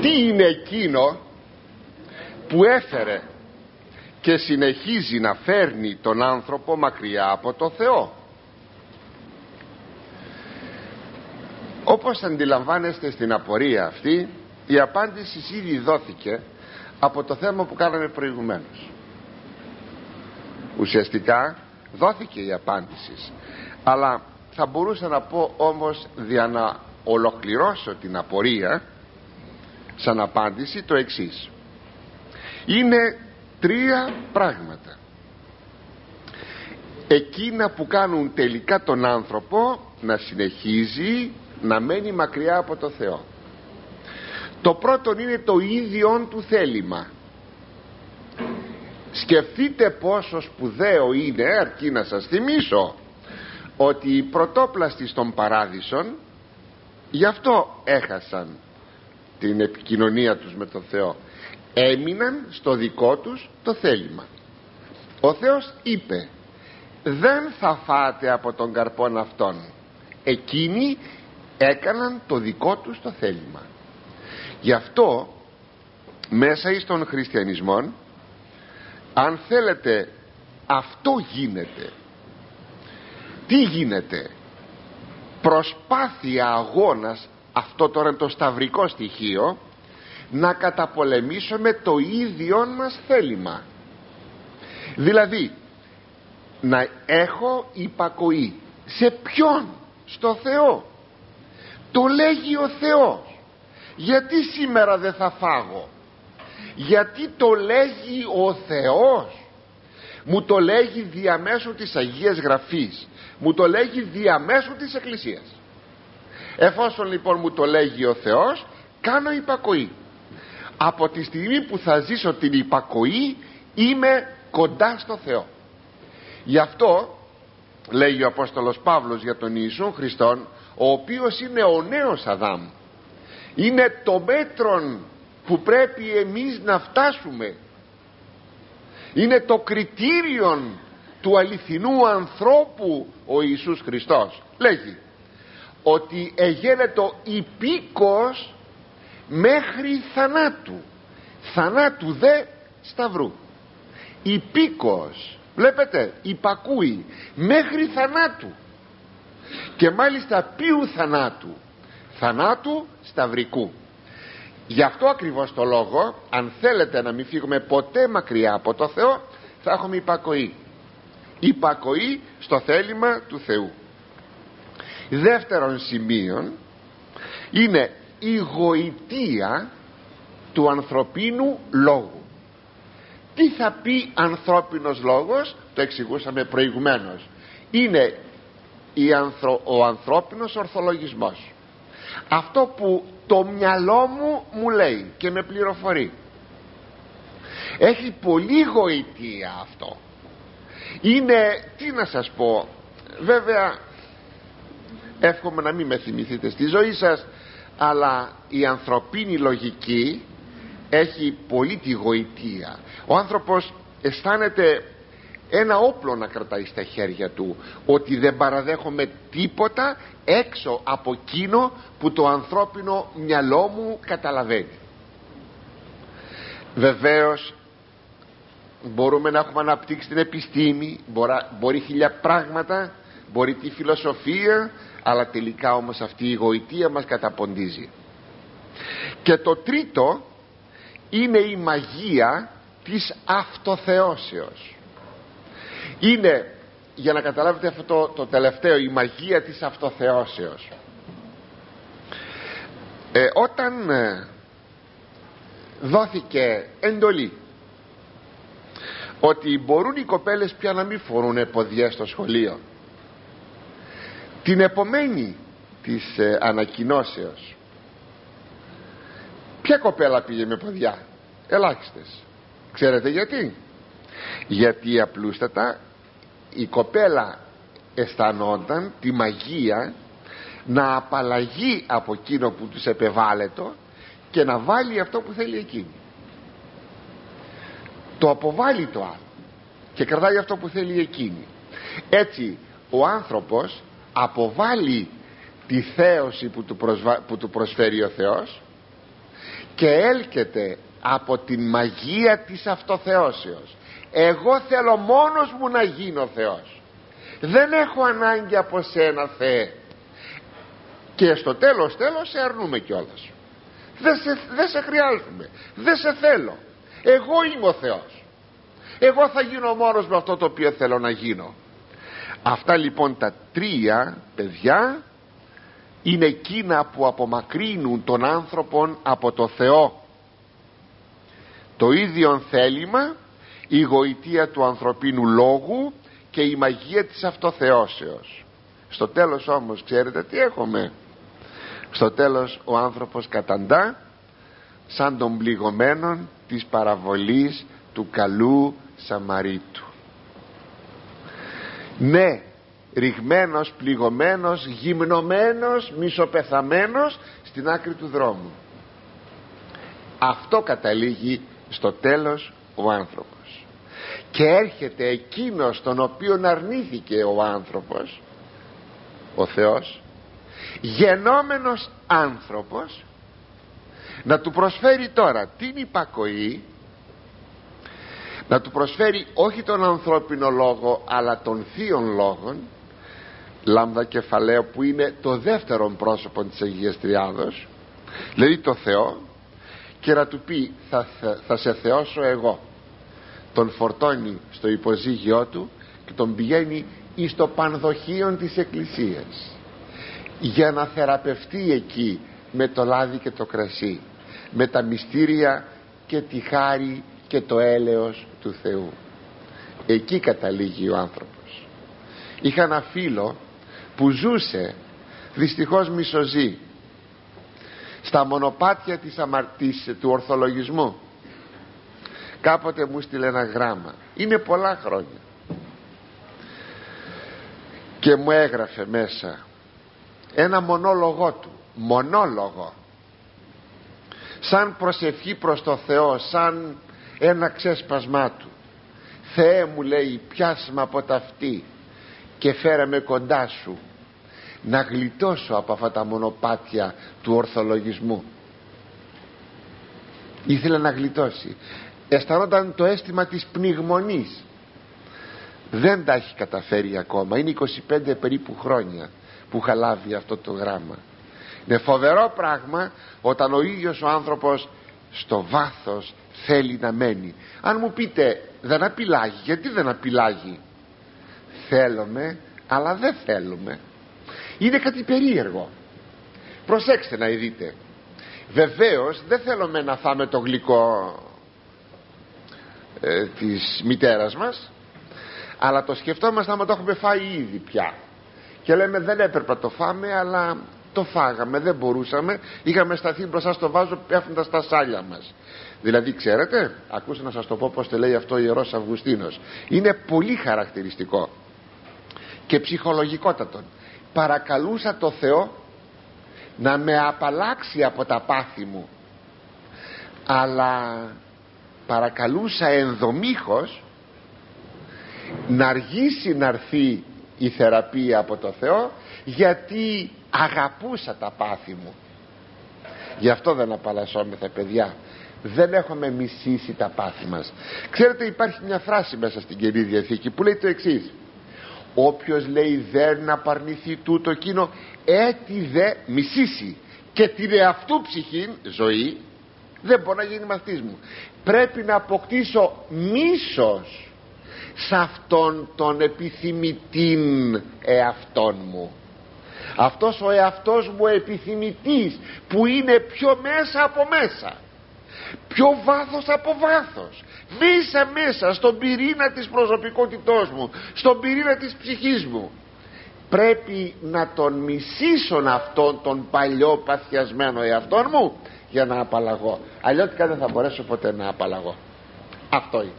τι είναι εκείνο που έφερε και συνεχίζει να φέρνει τον άνθρωπο μακριά από το Θεό; Όπως αντιλαμβάνεστε στην απορία αυτή η απάντηση ήδη δόθηκε από το θέμα που κάναμε προηγουμένως. Ουσιαστικά δόθηκε η απάντηση. Αλλά θα μπορούσα να πω όμως για να ολοκληρώσω την απορία σαν απάντηση το εξής. Είναι τρία πράγματα. Εκείνα που κάνουν τελικά τον άνθρωπο να συνεχίζει να μένει μακριά από το Θεό. Το πρώτο είναι το ίδιο του θέλημα. Σκεφτείτε πόσο σπουδαίο είναι αρκεί να σας θυμίσω ότι οι πρωτόπλαστοι στον παράδεισον γι' αυτό έχασαν την επικοινωνία τους με τον Θεό. Έμειναν στο δικό τους το θέλημα. Ο Θεός είπε δεν θα φάτε από τον καρπόν αυτόν. Εκείνοι έκαναν το δικό τους το θέλημα γι' αυτό μέσα εις των χριστιανισμών αν θέλετε αυτό γίνεται. Τι γίνεται; Προσπάθεια αγώνας αυτό τώρα είναι το σταυρικό στοιχείο να καταπολεμήσουμε το ίδιο μας θέλημα. Δηλαδή να έχω υπακοή σε ποιον; Στο Θεό. Το λέγει ο Θεός. Γιατί σήμερα δεν θα φάγω; Γιατί το λέγει ο Θεός; Μου το λέγει διαμέσου της Αγίας Γραφής. Μου το λέγει διαμέσου της Εκκλησίας εφόσον λοιπόν μου το λέγει ο Θεός κάνω υπακοή. Από τη στιγμή που θα ζήσω την υπακοή είμαι κοντά στο Θεό. Γι' αυτό λέει ο Απόστολος Παύλος για τον Ιησού Χριστόν ο οποίος είναι ο νέος Αδάμ είναι το μέτρον που πρέπει εμείς να φτάσουμε. Είναι το κριτήριον του αληθινού ανθρώπου ο Ιησούς Χριστός. Λέγει ότι εγένετο υπήκος μέχρι θανάτου. Θανάτου δε σταυρού. Υπήκος βλέπετε υπακούει μέχρι θανάτου. Και μάλιστα ποιου θανάτου; Θανάτου σταυρικού. Γι' αυτό ακριβώς το λόγο αν θέλετε να μην φύγουμε ποτέ μακριά από το Θεό θα έχουμε υπακοή. Υπακοή στο θέλημα του Θεού δεύτερον σημείο είναι η γοητεία του ανθρωπίνου λόγου. Τι θα πει ανθρώπινος λόγος το εξηγούσαμε προηγουμένως. Είναι ο ανθρώπινος ορθολογισμός. Αυτό που το μυαλό μου μου λέει και με πληροφορεί. Έχει πολύ γοητεία αυτό. Είναι τι να σας πω βέβαια εύχομαι να μην με θυμηθείτε στη ζωή σας αλλά η ανθρωπίνη λογική έχει πολύ τη γοητεία. Ο άνθρωπος αισθάνεται ένα όπλο να κρατάει στα χέρια του ότι δεν παραδέχομαι τίποτα έξω από εκείνο που το ανθρώπινο μυαλό μου καταλαβαίνει. Βεβαίως μπορούμε να έχουμε αναπτύξει την επιστήμη μπορεί χιλιά πράγματα μπορεί τη φιλοσοφία αλλά τελικά όμως αυτή η γοητεία μας καταποντίζει. Και το τρίτο είναι η μαγεία της αυτοθεώσεως. Είναι για να καταλάβετε αυτό το, το τελευταίο η μαγεία της αυτοθεώσεως. Ε, όταν ε, δόθηκε εντολή ότι μπορούν οι κοπέλες πια να μην φορούν ποδιές στο σχολείο την επομένη της ε, ανακοινώσεως. Ποια κοπέλα πήγε με ποδιά; Ελάχιστες. Ξέρετε γιατί; Γιατί απλούστατα η κοπέλα αισθανόταν τη μαγεία να απαλλαγεί από εκείνο που τους επεβάλλετο και να βάλει αυτό που θέλει εκείνη. Το αποβάλλει το άλλο και κρατάει αυτό που θέλει εκείνη. Έτσι ο άνθρωπος αποβάλλει τη θέωση που του, που του προσφέρει ο Θεός και έλκεται από την μαγεία της αυτοθεώσεως. Εγώ θέλω μόνος μου να γίνω Θεός. Δεν έχω ανάγκη από σένα Θεέ. Και στο τέλος τέλος σε αρνούμε κιόλας. Δεν σε, δεν σε χρειάζομαι. Δεν σε θέλω. Εγώ είμαι ο Θεός. Εγώ θα γίνω μόνος με αυτό το οποίο θέλω να γίνω αυτά λοιπόν τα τρία παιδιά είναι εκείνα που απομακρύνουν τον άνθρωπον από το Θεό. Το ίδιο θέλημα η γοητεία του ανθρωπίνου λόγου και η μαγεία της αυτοθεώσεως. Στο τέλος όμως ξέρετε τι έχουμε; Στο τέλος ο άνθρωπος καταντά σαν τον πληγωμένον της παραβολής του καλού Σαμαρίτου ναι ρηγμένος, πληγωμένος, γυμνωμένος, μισοπεθαμένος στην άκρη του δρόμου. Αυτό καταλήγει στο τέλος ο άνθρωπος. Και έρχεται εκείνος τον οποίον αρνήθηκε ο άνθρωπος ο Θεός γενόμενος άνθρωπος να του προσφέρει τώρα την υπακοή να του προσφέρει όχι τον ανθρώπινο λόγο αλλά τον θείον λόγων λάμδα κεφαλαίο που είναι το δεύτερο πρόσωπο της Αγίας Τριάδος δηλαδή το Θεό και να του πει θα, θα, σε θεώσω εγώ τον φορτώνει στο υποζύγιό του και τον πηγαίνει εις το πανδοχείο της Εκκλησίας για να θεραπευτεί εκεί με το λάδι και το κρασί με τα μυστήρια και τη χάρη και το έλεος του Θεού. Εκεί καταλήγει ο άνθρωπος. Είχα ένα φίλο που ζούσε δυστυχώς μισοζή στα μονοπάτια της αμαρτής του ορθολογισμού. Κάποτε μου στείλε ένα γράμμα. Είναι πολλά χρόνια. Και μου έγραφε μέσα ένα μονόλογό του. Μονόλογο. Σαν προσευχή προς το Θεό σαν ένα ξέσπασμά του. Θεέ μου λέει πιάσμα από ταυτή και φέραμε κοντά σου να γλιτώσω από αυτά τα μονοπάτια του ορθολογισμού ήθελε να γλιτώσει. Αισθανόταν το αίσθημα της πνιγμονής. Δεν τα έχει καταφέρει ακόμα. Είναι 25 περίπου χρόνια που χαλάβει αυτό το γράμμα. Είναι φοβερό πράγμα όταν ο ίδιος ο άνθρωπος στο βάθος θέλει να μένει. Αν μου πείτε δεν απειλάγει γιατί δεν απειλάγει; Θέλουμε αλλά δεν θέλουμε είναι κάτι περίεργο. Προσέξτε να δείτε βεβαίως δεν θέλουμε να φάμε το γλυκό ε, της μητέρας μας αλλά το σκεφτόμαστε άμα το έχουμε φάει ήδη πια. Και λέμε δεν έπρεπε να το φάμε αλλά το φάγαμε δεν μπορούσαμε. Είχαμε σταθεί μπροστά στο βάζο πέφτοντας τα σάλια μας δηλαδή ξέρετε ακούστε να σας το πω πως το λέει αυτό ο Ιερός Αυγουστίνος. Είναι πολύ χαρακτηριστικό και ψυχολογικότατον. Παρακαλούσα το Θεό να με απαλλάξει από τα πάθη μου αλλά παρακαλούσα ενδομήχως να αργήσει να έρθει η θεραπεία από το Θεό γιατί αγαπούσα τα πάθη μου. Γι' αυτό δεν απαλλασσόμεθα παιδιά δεν έχουμε μισήσει τα πάθη μας. Ξέρετε υπάρχει μια φράση μέσα στην Καινή Διαθήκη που λέει το εξής. Όποιος λέει δεν απαρνηθεί τούτο εκείνο έτι δε μισήσει. Και την εαυτού ψυχή ζωή δεν μπορεί να γίνει μαθητής μου. Πρέπει να αποκτήσω μίσος σε αυτόν τον επιθυμητήν εαυτόν μου. Αυτός ο εαυτός μου επιθυμητής που είναι πιο μέσα από μέσα πιο βάθος από βάθος. Μέσα μέσα στον πυρήνα της προσωπικότητός μου στον πυρήνα της ψυχής μου. Πρέπει να τον μισήσω αυτόν τον παλιό παθιασμένο εαυτόν μου για να απαλλαγώ. Αλλιώτικα δεν θα μπορέσω ποτέ να απαλλαγώ. Αυτό είναι